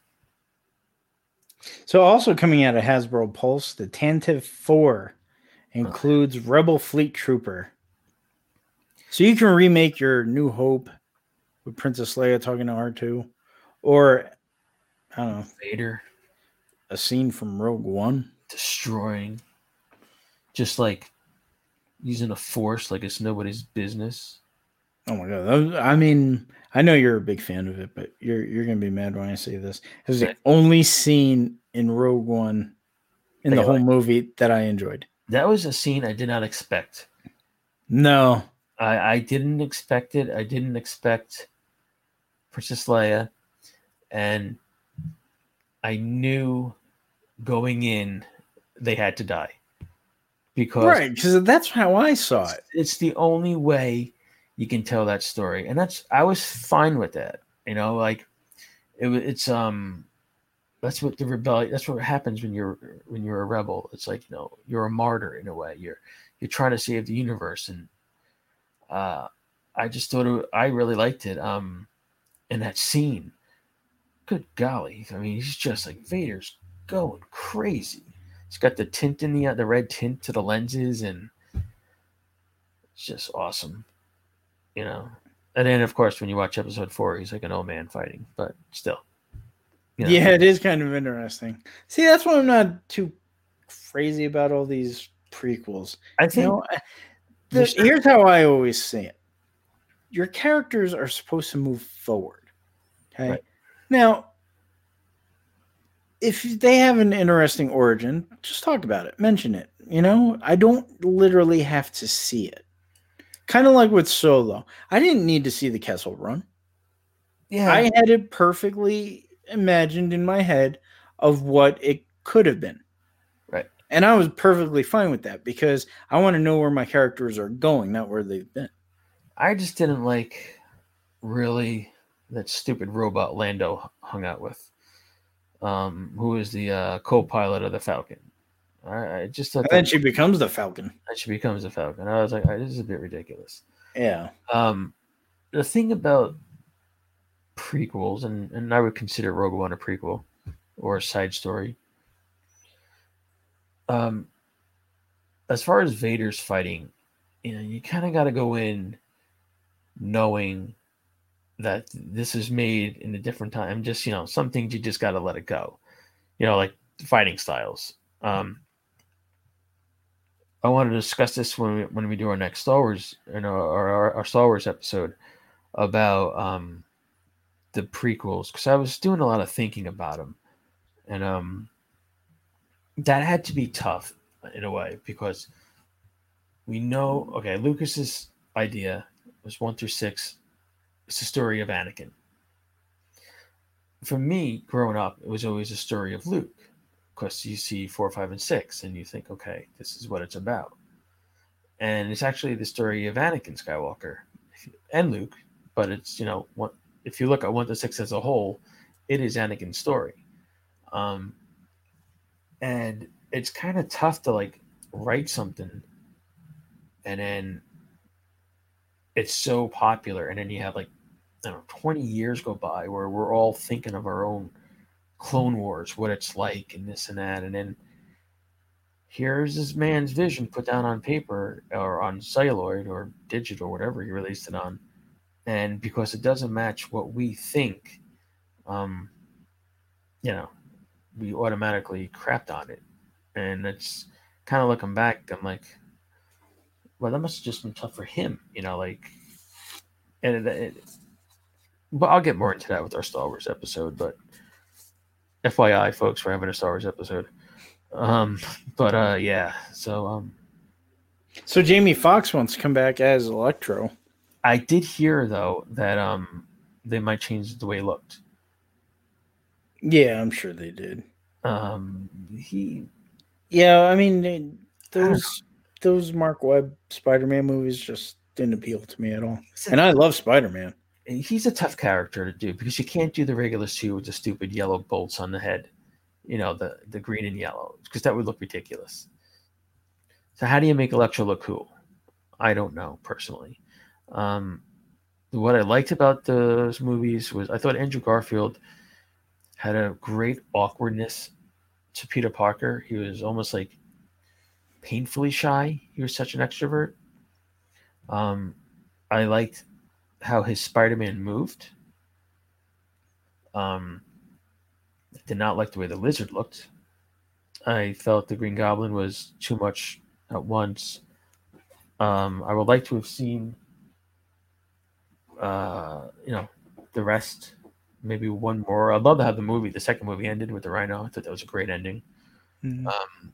So also coming out of Hasbro Pulse, the Tantive 4 includes Rebel Fleet Trooper. So you can remake your New Hope with Princess Leia talking to R2 or I don't know, Vader a scene from Rogue One. destroying, just like using a force like it's nobody's business. Oh my god. I mean, I know you're a big fan of it, but you're you're gonna be mad when I say this. It was the only scene in Rogue One in the whole like? movie that I enjoyed. That was a scene I did not expect. No. I, I didn't expect it. I didn't expect Princess Leia, and I knew going in they had to die because right because that's how I saw it. it's the only way you can tell that story. And that's i was fine with that you know like it, it's um that's what the rebellion that's what happens when you're when you're a rebel. It's like you know you're a martyr in a way. You're you're trying to save the universe. And uh i just thought it, i really liked it um in that scene. Good golly. I mean he's just like vader's going crazy. He's got the tint in the uh, the red tint to the lenses and it's just awesome you know and then of course when you watch episode four he's like an old man fighting but still you know, Yeah, it is kind of interesting. See, that's why I'm not too crazy about all these prequels. i You think know, the- here's how I always see it. Your characters are supposed to move forward. Okay. Right. Now, if they have an interesting origin, just talk about it, mention it. You know, I don't literally have to see it. Kind of like with Solo, I didn't need to see the Kessel run. yeah I had it perfectly imagined in my head of what it could have been. Right. And I was perfectly fine with that because I want to know where my characters are going, not where they've been. I just didn't like really that stupid robot Lando hung out with, um, who is the uh, co-pilot of the Falcon. I, I just thought And then that, she becomes the Falcon. that she becomes the Falcon. I was like, "Ah, this is a bit ridiculous. Yeah. Um, the thing about prequels, and, and I would consider Rogue One a prequel or a side story. Um, as far as Vader's fighting, you know, you kind of got to go in knowing that this is made in a different time. Just you know, some things you just got to let it go. You know, like fighting styles. Um, I want to discuss this when we, when we do our next Star Wars, you know, our, our, our Star Wars episode about um, the prequels because I was doing a lot of thinking about them, and um, that had to be tough in a way because we know okay, Lucas's idea was one through six. It's the story of Anakin. For me, growing up, it was always a story of Luke because you see four, five, and six, and you think, okay, this is what it's about. And it's actually the story of Anakin Skywalker and Luke, but it's you know, if you look at one to six as a whole, it is Anakin's story. Um, and it's kind of tough to like write something, and then it's so popular, and then you have like I don't know, twenty years go by where we're all thinking of our own Clone Wars, what it's like, and this and that, and then here's this man's vision put down on paper or on celluloid or digital, whatever he released it on, and because it doesn't match what we think, um, you know, we automatically crapped on it, and it's kind of looking back, I'm like, well, that must have just been tough for him, you know, like, and it, it but I'll get more into that with our Star Wars episode, but. FYI, folks, we're having a Star Wars episode. Um, [LAUGHS] but uh, yeah. So um, So Jamie Foxx wants to come back as Electro. I did hear though that um, they might change the way he looked. Yeah, I'm sure they did. Um, he Yeah, I mean they- those those Marc Webb Spider-Man movies just didn't appeal to me at all. And I love Spider-Man. He's a tough character to do because you can't do the regular suit with the stupid yellow bolts on the head, you know, the the green and yellow, because that would look ridiculous. So how do you make Electro look cool? I don't know personally. Um, what I liked about those movies was I thought Andrew Garfield had a great awkwardness to Peter Parker. He was almost like painfully shy. He was such an extrovert. Um, I liked how his Spider-Man moved. Um, did not like the way the lizard looked. I felt the Green Goblin was too much at once. Um, I would like to have seen, uh, you know, the rest. Maybe one more. I'd love to have the movie. The second movie ended with the Rhino. I thought that was a great ending. Mhm. Um,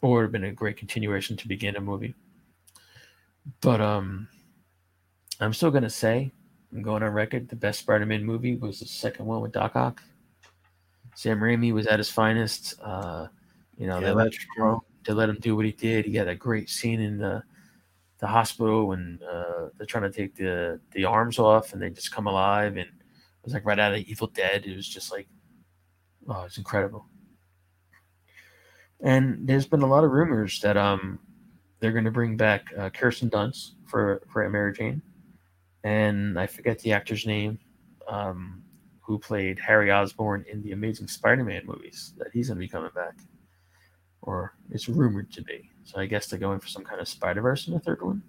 or it would have been a great continuation to begin a movie. But um, I'm still gonna say I'm going on record. The best Spider-Man movie was the second one with Doc Ock. Sam Raimi was at his finest. Uh, you know, Yeah, they let true. they let him do what he did. He had a great scene in the the hospital when uh, they're trying to take the the arms off and they just come alive and it was like right out of Evil Dead. It was just like oh, it's incredible. And there's been a lot of rumors that um they're going to bring back uh, Kirsten Dunst for for Mary Jane, and I forget the actor's name, um, who played Harry Osborn in the Amazing Spider-Man movies. That he's going to be coming back, or it's rumored to be. So I guess they're going for some kind of Spider Verse in the third one.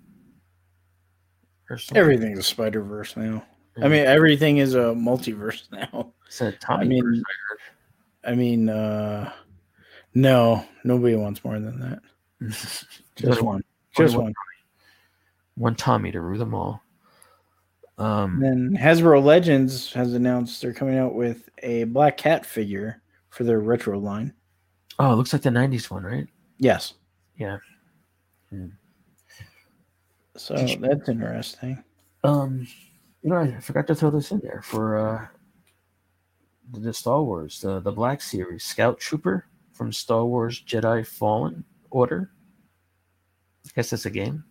Everything's a Spider Verse now. I mean, everything is a multiverse [LAUGHS] now. said Tommy. I mean- Verse, I mean, uh no, nobody wants more than that. I. [LAUGHS] Just one. Just one. one. one Tommy to rule them all. Um, And then Hasbro Legends has announced they're coming out with a Black Cat figure for their retro line. oh, it looks like the '90s one, right? Yes. Yeah. Hmm. So you- that's interesting. Um, you know, I forgot to throw this in there for uh, the, the Star Wars, the the Black Series, Scout Trooper from Star Wars Jedi Fallen Order. I guess that's a game.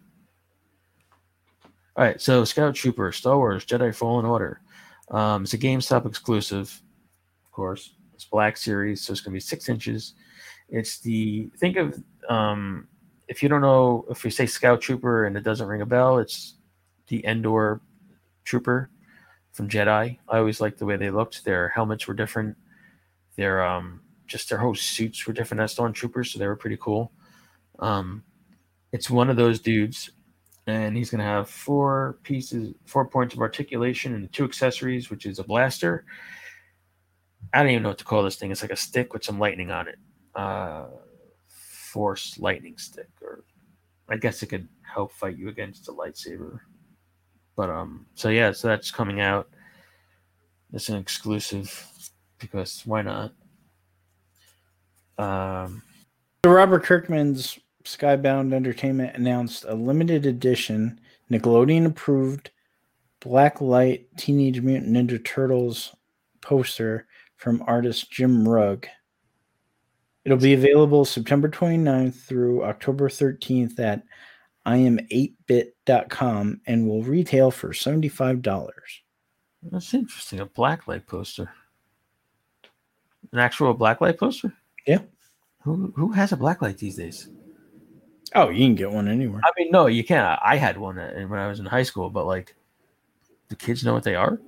All right, so Scout Trooper, Star Wars Jedi Fallen Order. Um, it's a GameStop exclusive, of course. It's Black Series, so it's going to be six inches. It's the think of um, if you don't know if we say Scout Trooper and it doesn't ring a bell, it's the Endor Trooper from Jedi. I always liked the way they looked. Their helmets were different. Their um, just their whole suits were different as stormtroopers, so they were pretty cool. Um, it's one of those dudes, and he's gonna have four pieces, four points of articulation, and two accessories, which is a blaster. I don't even know what to call this thing. It's like a stick with some lightning on it. Uh, force lightning stick, or I guess it could help fight you against a lightsaber. But um, so yeah, so that's coming out. It's an exclusive because why not? Um, Robert Kirkman's Skybound Entertainment announced a limited edition Nickelodeon approved black light Teenage Mutant Ninja Turtles poster from artist Jim Rugg. It'll be available September 29th through October 13th at iam8bit.com and will retail for $75. that's interesting. A blacklight poster. An actual blacklight poster. Yeah. Who who has a blacklight these days? Oh, you can get one anywhere. I mean, no, you can't. I had one when I was in high school, but like, do kids know what they are?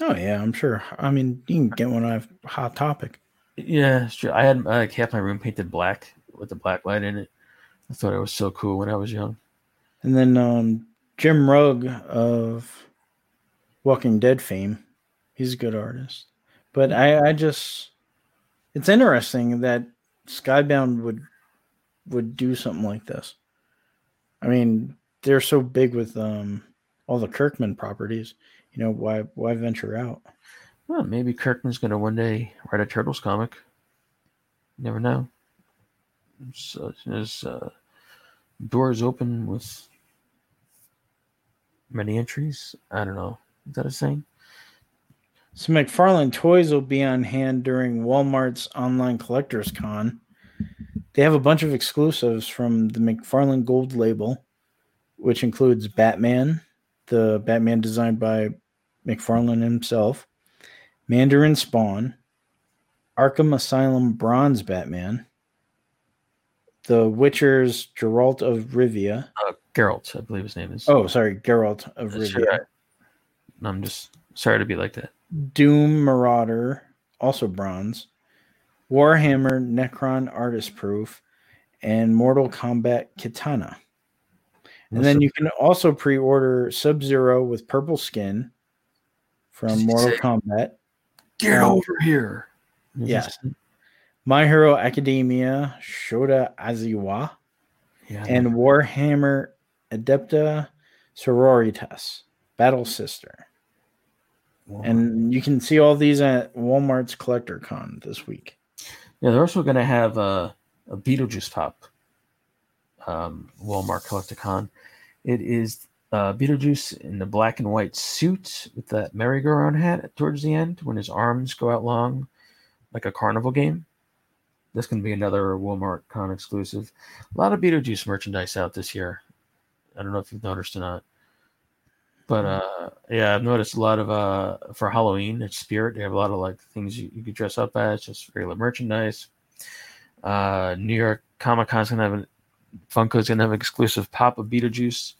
Oh, yeah, I'm sure. I mean, you can get one on Hot Topic. Yeah, it's true. I had like half my room painted black with the black light in it. I thought it was so cool when I was young. And then um, Jim Rugg of Walking Dead fame, he's a good artist. But I, I just, it's interesting that Skybound would would do something like this. I mean, they're so big with um, all the Kirkman properties. You know, why why venture out? Well, maybe Kirkman's gonna one day write a Turtles comic. You never know. So there's uh, doors open with many entries. I don't know. Is that a saying? So McFarlane toys will be on hand during Walmart's online collectors con. They have a bunch of exclusives from the McFarlane Gold label, which includes Batman, the Batman designed by McFarlane himself, Mandarin Spawn, Arkham Asylum Bronze Batman, The Witcher's Geralt of Rivia. Uh, Geralt, I believe his name is. Oh, sorry, Geralt of That's Rivia. right. I'm just sorry to be like that. Doom Marauder, also bronze, Warhammer Necron Artist Proof, and Mortal Kombat Kitana. And then you can also pre order Sub Zero with purple skin from Mortal Kombat, get uh, over here. Yes. My Hero Academia Shota Aizawa, Yeah. and Warhammer Adepta Sororitas Battle Sister. And you can see all these at Walmart's Collector Con this week. Yeah, they're also going to have a, a Beetlejuice pop. Um, Walmart Collecticon. It is uh, Beetlejuice in the black and white suit with that merry-go-round hat towards the end when his arms go out long, like a carnival game. This can be another Walmart con exclusive. A lot of Beetlejuice merchandise out this year. I don't know if you've noticed or not. But uh, yeah, I've noticed a lot of uh for Halloween. It's Spirit. They have a lot of like things you, you could dress up as, just regular merchandise. Uh, New York Comic Con's gonna have a Funko's gonna have an exclusive pop of Beetlejuice.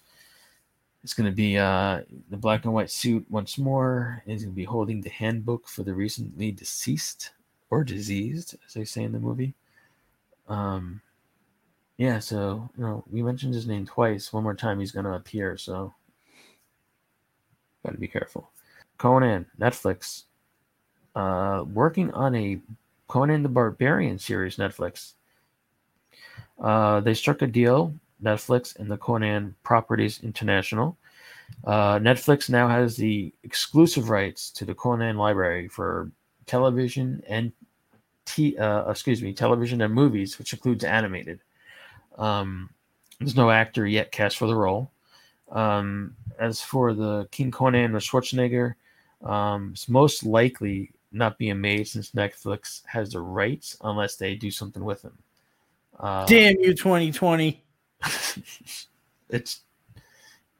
It's gonna be uh the black and white suit once more. He's gonna be holding the handbook for the recently deceased or diseased, as they say in the movie. Um, yeah. So you know, we mentioned his name twice. One more time, he's gonna appear. So Got to be careful. Conan, Netflix, uh, working on a Conan the Barbarian series. Netflix. Uh, they struck a deal. Netflix and the Conan Properties International. Uh, Netflix now has the exclusive rights to the Conan library for television and t- uh, excuse me, television and movies, which includes animated. Um, there's no actor yet cast for the role. Um, as for the King Conan or Schwarzenegger, um, it's most likely not being made since Netflix has the rights unless they do something with him. Uh, Damn you, 2020. [LAUGHS] it's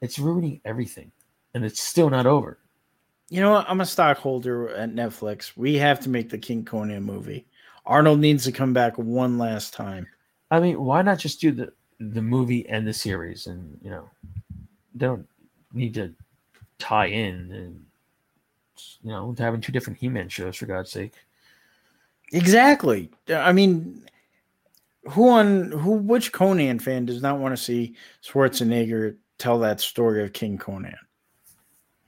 it's ruining everything, and it's still not over. You know what? I'm a stockholder at Netflix. We have to make the King Conan movie. Arnold needs to come back one last time. I mean, why not just do the the movie and the series, and you know, they don't need to tie in and you know having two different He-Man shows for God's sake. Exactly. I mean, who on who which Conan fan does not want to see Schwarzenegger tell that story of King Conan?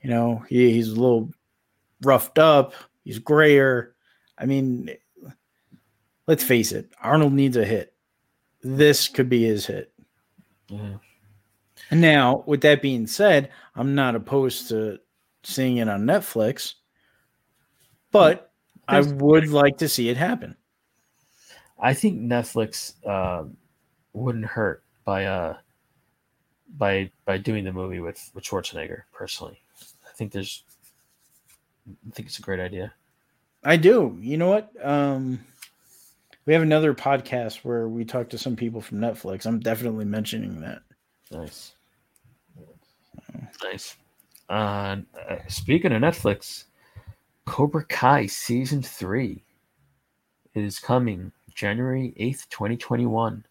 You know, he, he's a little roughed up. He's grayer. I mean, let's face it. Arnold needs a hit. This could be his hit. Yeah. Now, with that being said, I'm not opposed to seeing it on Netflix, but I would like to see it happen. I think Netflix uh, wouldn't hurt by uh by by doing the movie with with Schwarzenegger. Personally, I think there's I think it's a great idea. I do. You know what? Um, we have another podcast where we talk to some people from Netflix. I'm definitely mentioning that. Nice. Nice. Uh, speaking of Netflix, Cobra Kai season three is coming January eighth, twenty twenty one.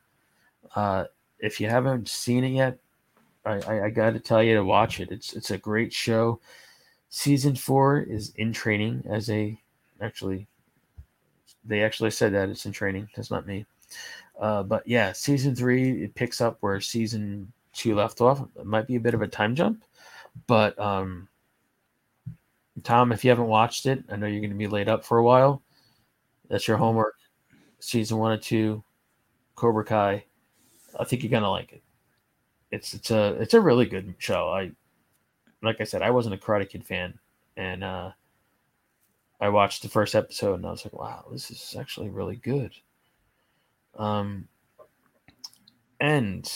Uh, if you haven't seen it yet, I, I, I got to tell you to watch it. It's it's a great show. Season four is in training as a actually they actually said that it's in training. That's not me. Uh, but yeah, season three it picks up where season two left off. It might be a bit of a time jump, but um, Tom, if you haven't watched it, I know you're going to be laid up for a while. That's your homework. Season one and two, Cobra Kai. I think you're gonna like it. It's it's a it's a really good show. I like I said, I wasn't a Karate Kid fan, and uh, I watched the first episode and I was like, wow, this is actually really good. Um, and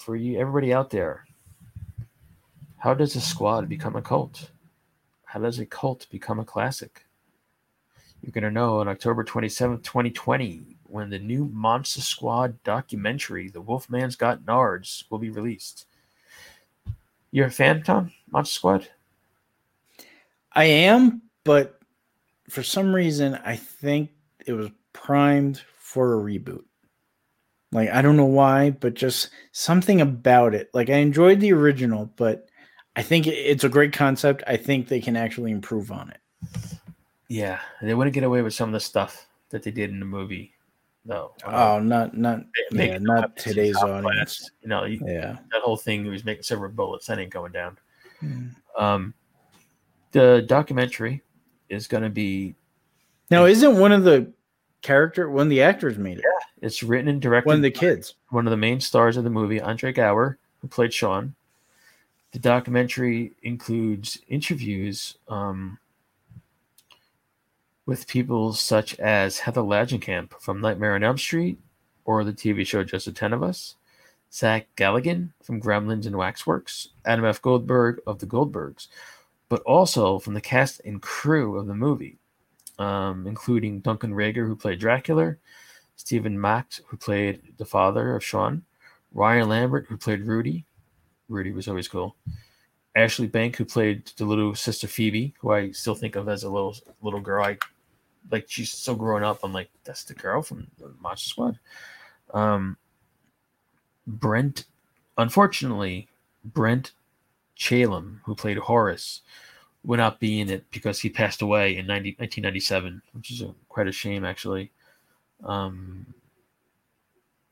for you, everybody out there, how does a squad become a cult? How does a cult become a classic? You're going to know on October 27th, 2020, when the new Monster Squad documentary, The Wolfman's Got Nards, will be released. You're a fan, Tom? Monster Squad? I am, but for some reason, I think it was primed for a reboot. Like I don't know why, but just something about it. Like I enjoyed the original, but I think it's a great concept. I think they can actually improve on it. Yeah, they wouldn't get away with some of the stuff that they did in the movie, though. Oh, not not yeah, not today's audience. You know, yeah, that whole thing. He was making several bullets. That ain't going down. Mm. Um, the documentary is going to be. Now, isn't one of the character one of the actors made it? Yeah, it's written and directed. One of the kids. One of the main stars of the movie, Andre Gower, who played Sean. The documentary includes interviews um, with people such as Heather Langenkamp from Nightmare on Elm Street or the TV show Just the Ten of Us, Zach Galligan from Gremlins and Waxworks, Adam F. Goldberg of the Goldbergs, but also from the cast and crew of the movie, um, including Duncan Regehr, who played Dracula, Stephen Macht, who played the father of Sean, Ryan Lambert, who played Rudy. Rudy was always cool. Ashley Bank, who played the little sister Phoebe, who I still think of as a little little girl. I like she's so grown up. I'm like, that's the girl from the Monster Squad. Um, Brent, unfortunately, Brent Chalem, who played Horace, would not be in it because he passed away in 90, 1997, which is a, quite a shame, actually. Um,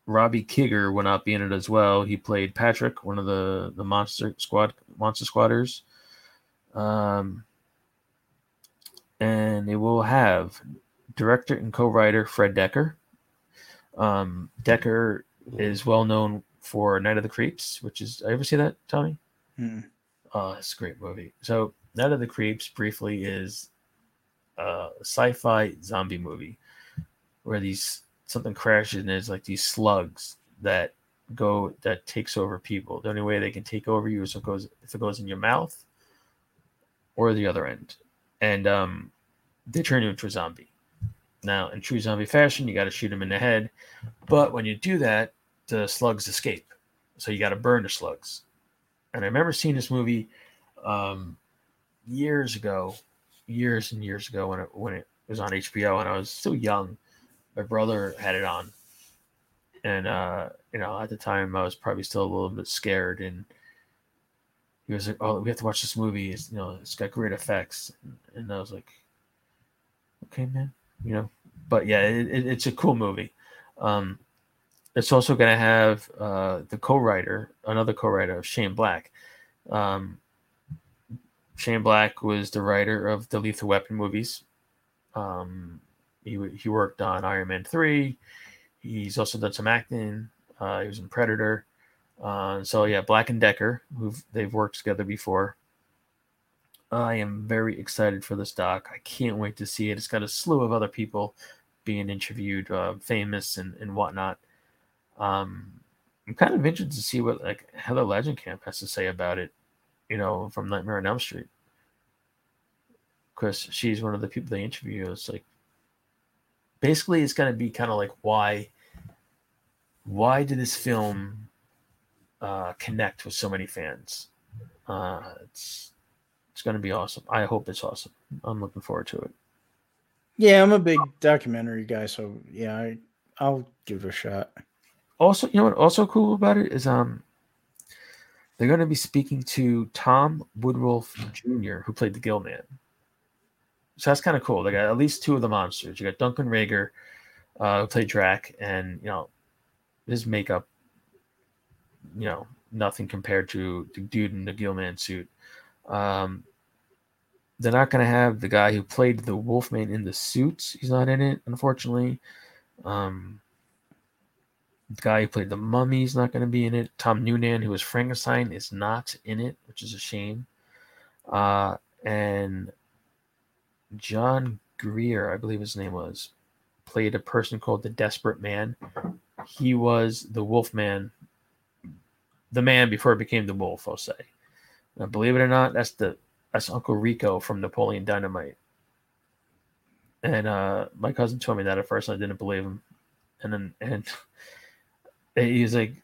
Robby Kiger will not be in it as well. He played Patrick, one of the the Monster Squad Monster Squatters. Um, and it will have director and co-writer Fred Dekker. Um, Dekker is well known for Night of the Creeps, which is I ever see that, Tommy? Hmm. Oh, it's a great movie. So Night of the Creeps briefly is a sci-fi zombie movie where these something crashes and there's like these slugs that go that takes over people. The only way they can take over you is if it goes if it goes in your mouth or the other end. And um they turn you into a zombie. Now, in true zombie fashion, you got to shoot them in the head. But when you do that, the slugs escape. So you got to burn the slugs. And I remember seeing this movie um, years ago, years and years ago when it when it was on HBO, and I was still young. My brother had it on, and uh, you know at the time I was probably still a little bit scared, and he was like, "Oh, we have to watch this movie. It's, you know, it's got great effects," and I was like, "Okay, man," you know. But yeah, it, it, it's a cool movie. Um, it's also going to have uh, the co-writer, another co-writer of Shane Black. Um, Shane Black was the writer of the Lethal Weapon movies. Um, he he worked on Iron Man three. He's also done some acting. Uh, he was in Predator. Uh, so yeah, Black and Decker, who they've worked together before. I am very excited for this doc. I can't wait to see it. It's got a slew of other people being interviewed, uh, famous and, and whatnot. Um, I'm kind of interested to see what like Heather Langenkamp has to say about it. You know, from Nightmare on Elm Street, because she's one of the people they interview. It's like basically it's going to be kind of like why why did this film uh, connect with so many fans? Uh, it's it's going to be awesome. I hope it's awesome. I'm looking forward to it. Yeah, I'm a big documentary guy, so yeah, I, I'll give it a shot also, you know what? Also cool about it is um, they're going to be speaking to Tom Woodruff Jr., who played the Gill Man. So that's kind of cool. They got at least two of the monsters. You got Duncan Regehr, uh, played Drac, and you know his makeup, you know, nothing compared to the dude in the Gill Man suit. Um, they're not going to have the guy who played the Wolfman in the suits. He's not in it, unfortunately. Um, the guy who played the mummy is not going to be in it. Tom Noonan, who was Frankenstein, is not in it, which is a shame. Uh, and John Greer, I believe his name was, played a person called the Desperate Man. He was the Wolf Man, the man before it became the Wolf. I'll say. Now, believe it or not, that's the that's Uncle Rico from Napoleon Dynamite. And uh, my cousin told me that at first, I didn't believe him, and then and [LAUGHS] he was like,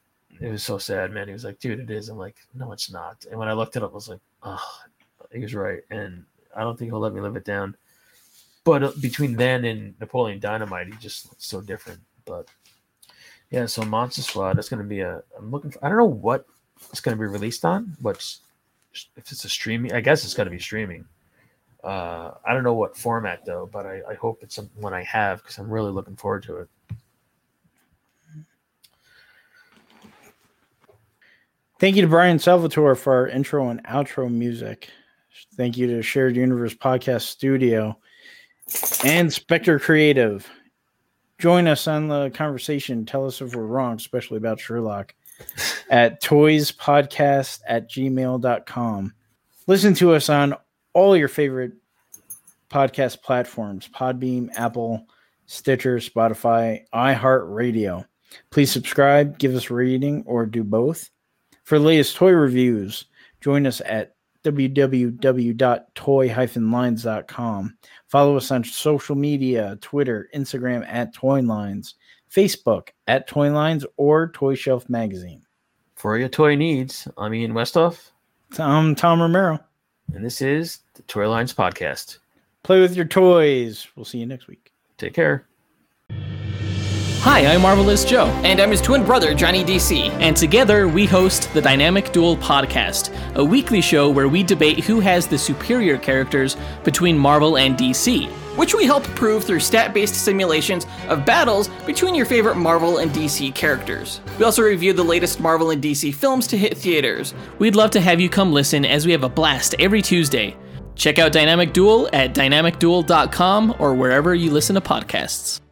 it was so sad, man. He was like, dude, it is. I'm like, no, it's not. And when I looked it up, I was like, oh, he was right. And I don't think he'll let me live it down. But uh, between then and Napoleon Dynamite, he just looks so different. But yeah, so Monster Squad, that's going to be a. I'm looking for. I don't know what it's going to be released on. What's if it's a streaming? I guess it's going to be streaming. Uh, I don't know what format though, but I, I hope it's one I have because I'm really looking forward to it. Thank you to Brian Salvatore for our intro and outro music. Thank you to Shared Universe Podcast Studio and Spectre Creative. Join us on the conversation. Tell us if we're wrong, especially about Sherlock, [LAUGHS] at toyspodcast at gmail.com. Listen to us on all your favorite podcast platforms Podbean, Apple, Stitcher, Spotify, iHeartRadio. Please subscribe, give us a rating, or do both. For the latest toy reviews, join us at www.toy-lines.com. Follow us on social media, Twitter, Instagram at Toy Lines, Facebook at Toy Lines, or Toy Shelf Magazine. For your toy needs, I'm Ian Westhoff. I'm Tom Romero. And this is the Toy Lines Podcast. Play with your toys. We'll see you next week. Take care. Hi, I'm Marvelous Joe. And I'm his twin brother, Johnny DC. And together we host the Dynamic Duel Podcast, a weekly show where we debate who has the superior characters between Marvel and DC. Which we help prove through stat based simulations of battles between your favorite Marvel and DC characters. We also review the latest Marvel and DC films to hit theaters. We'd love to have you come listen as we have a blast every Tuesday. Check out Dynamic Duel at dynamicduel.com or wherever you listen to podcasts.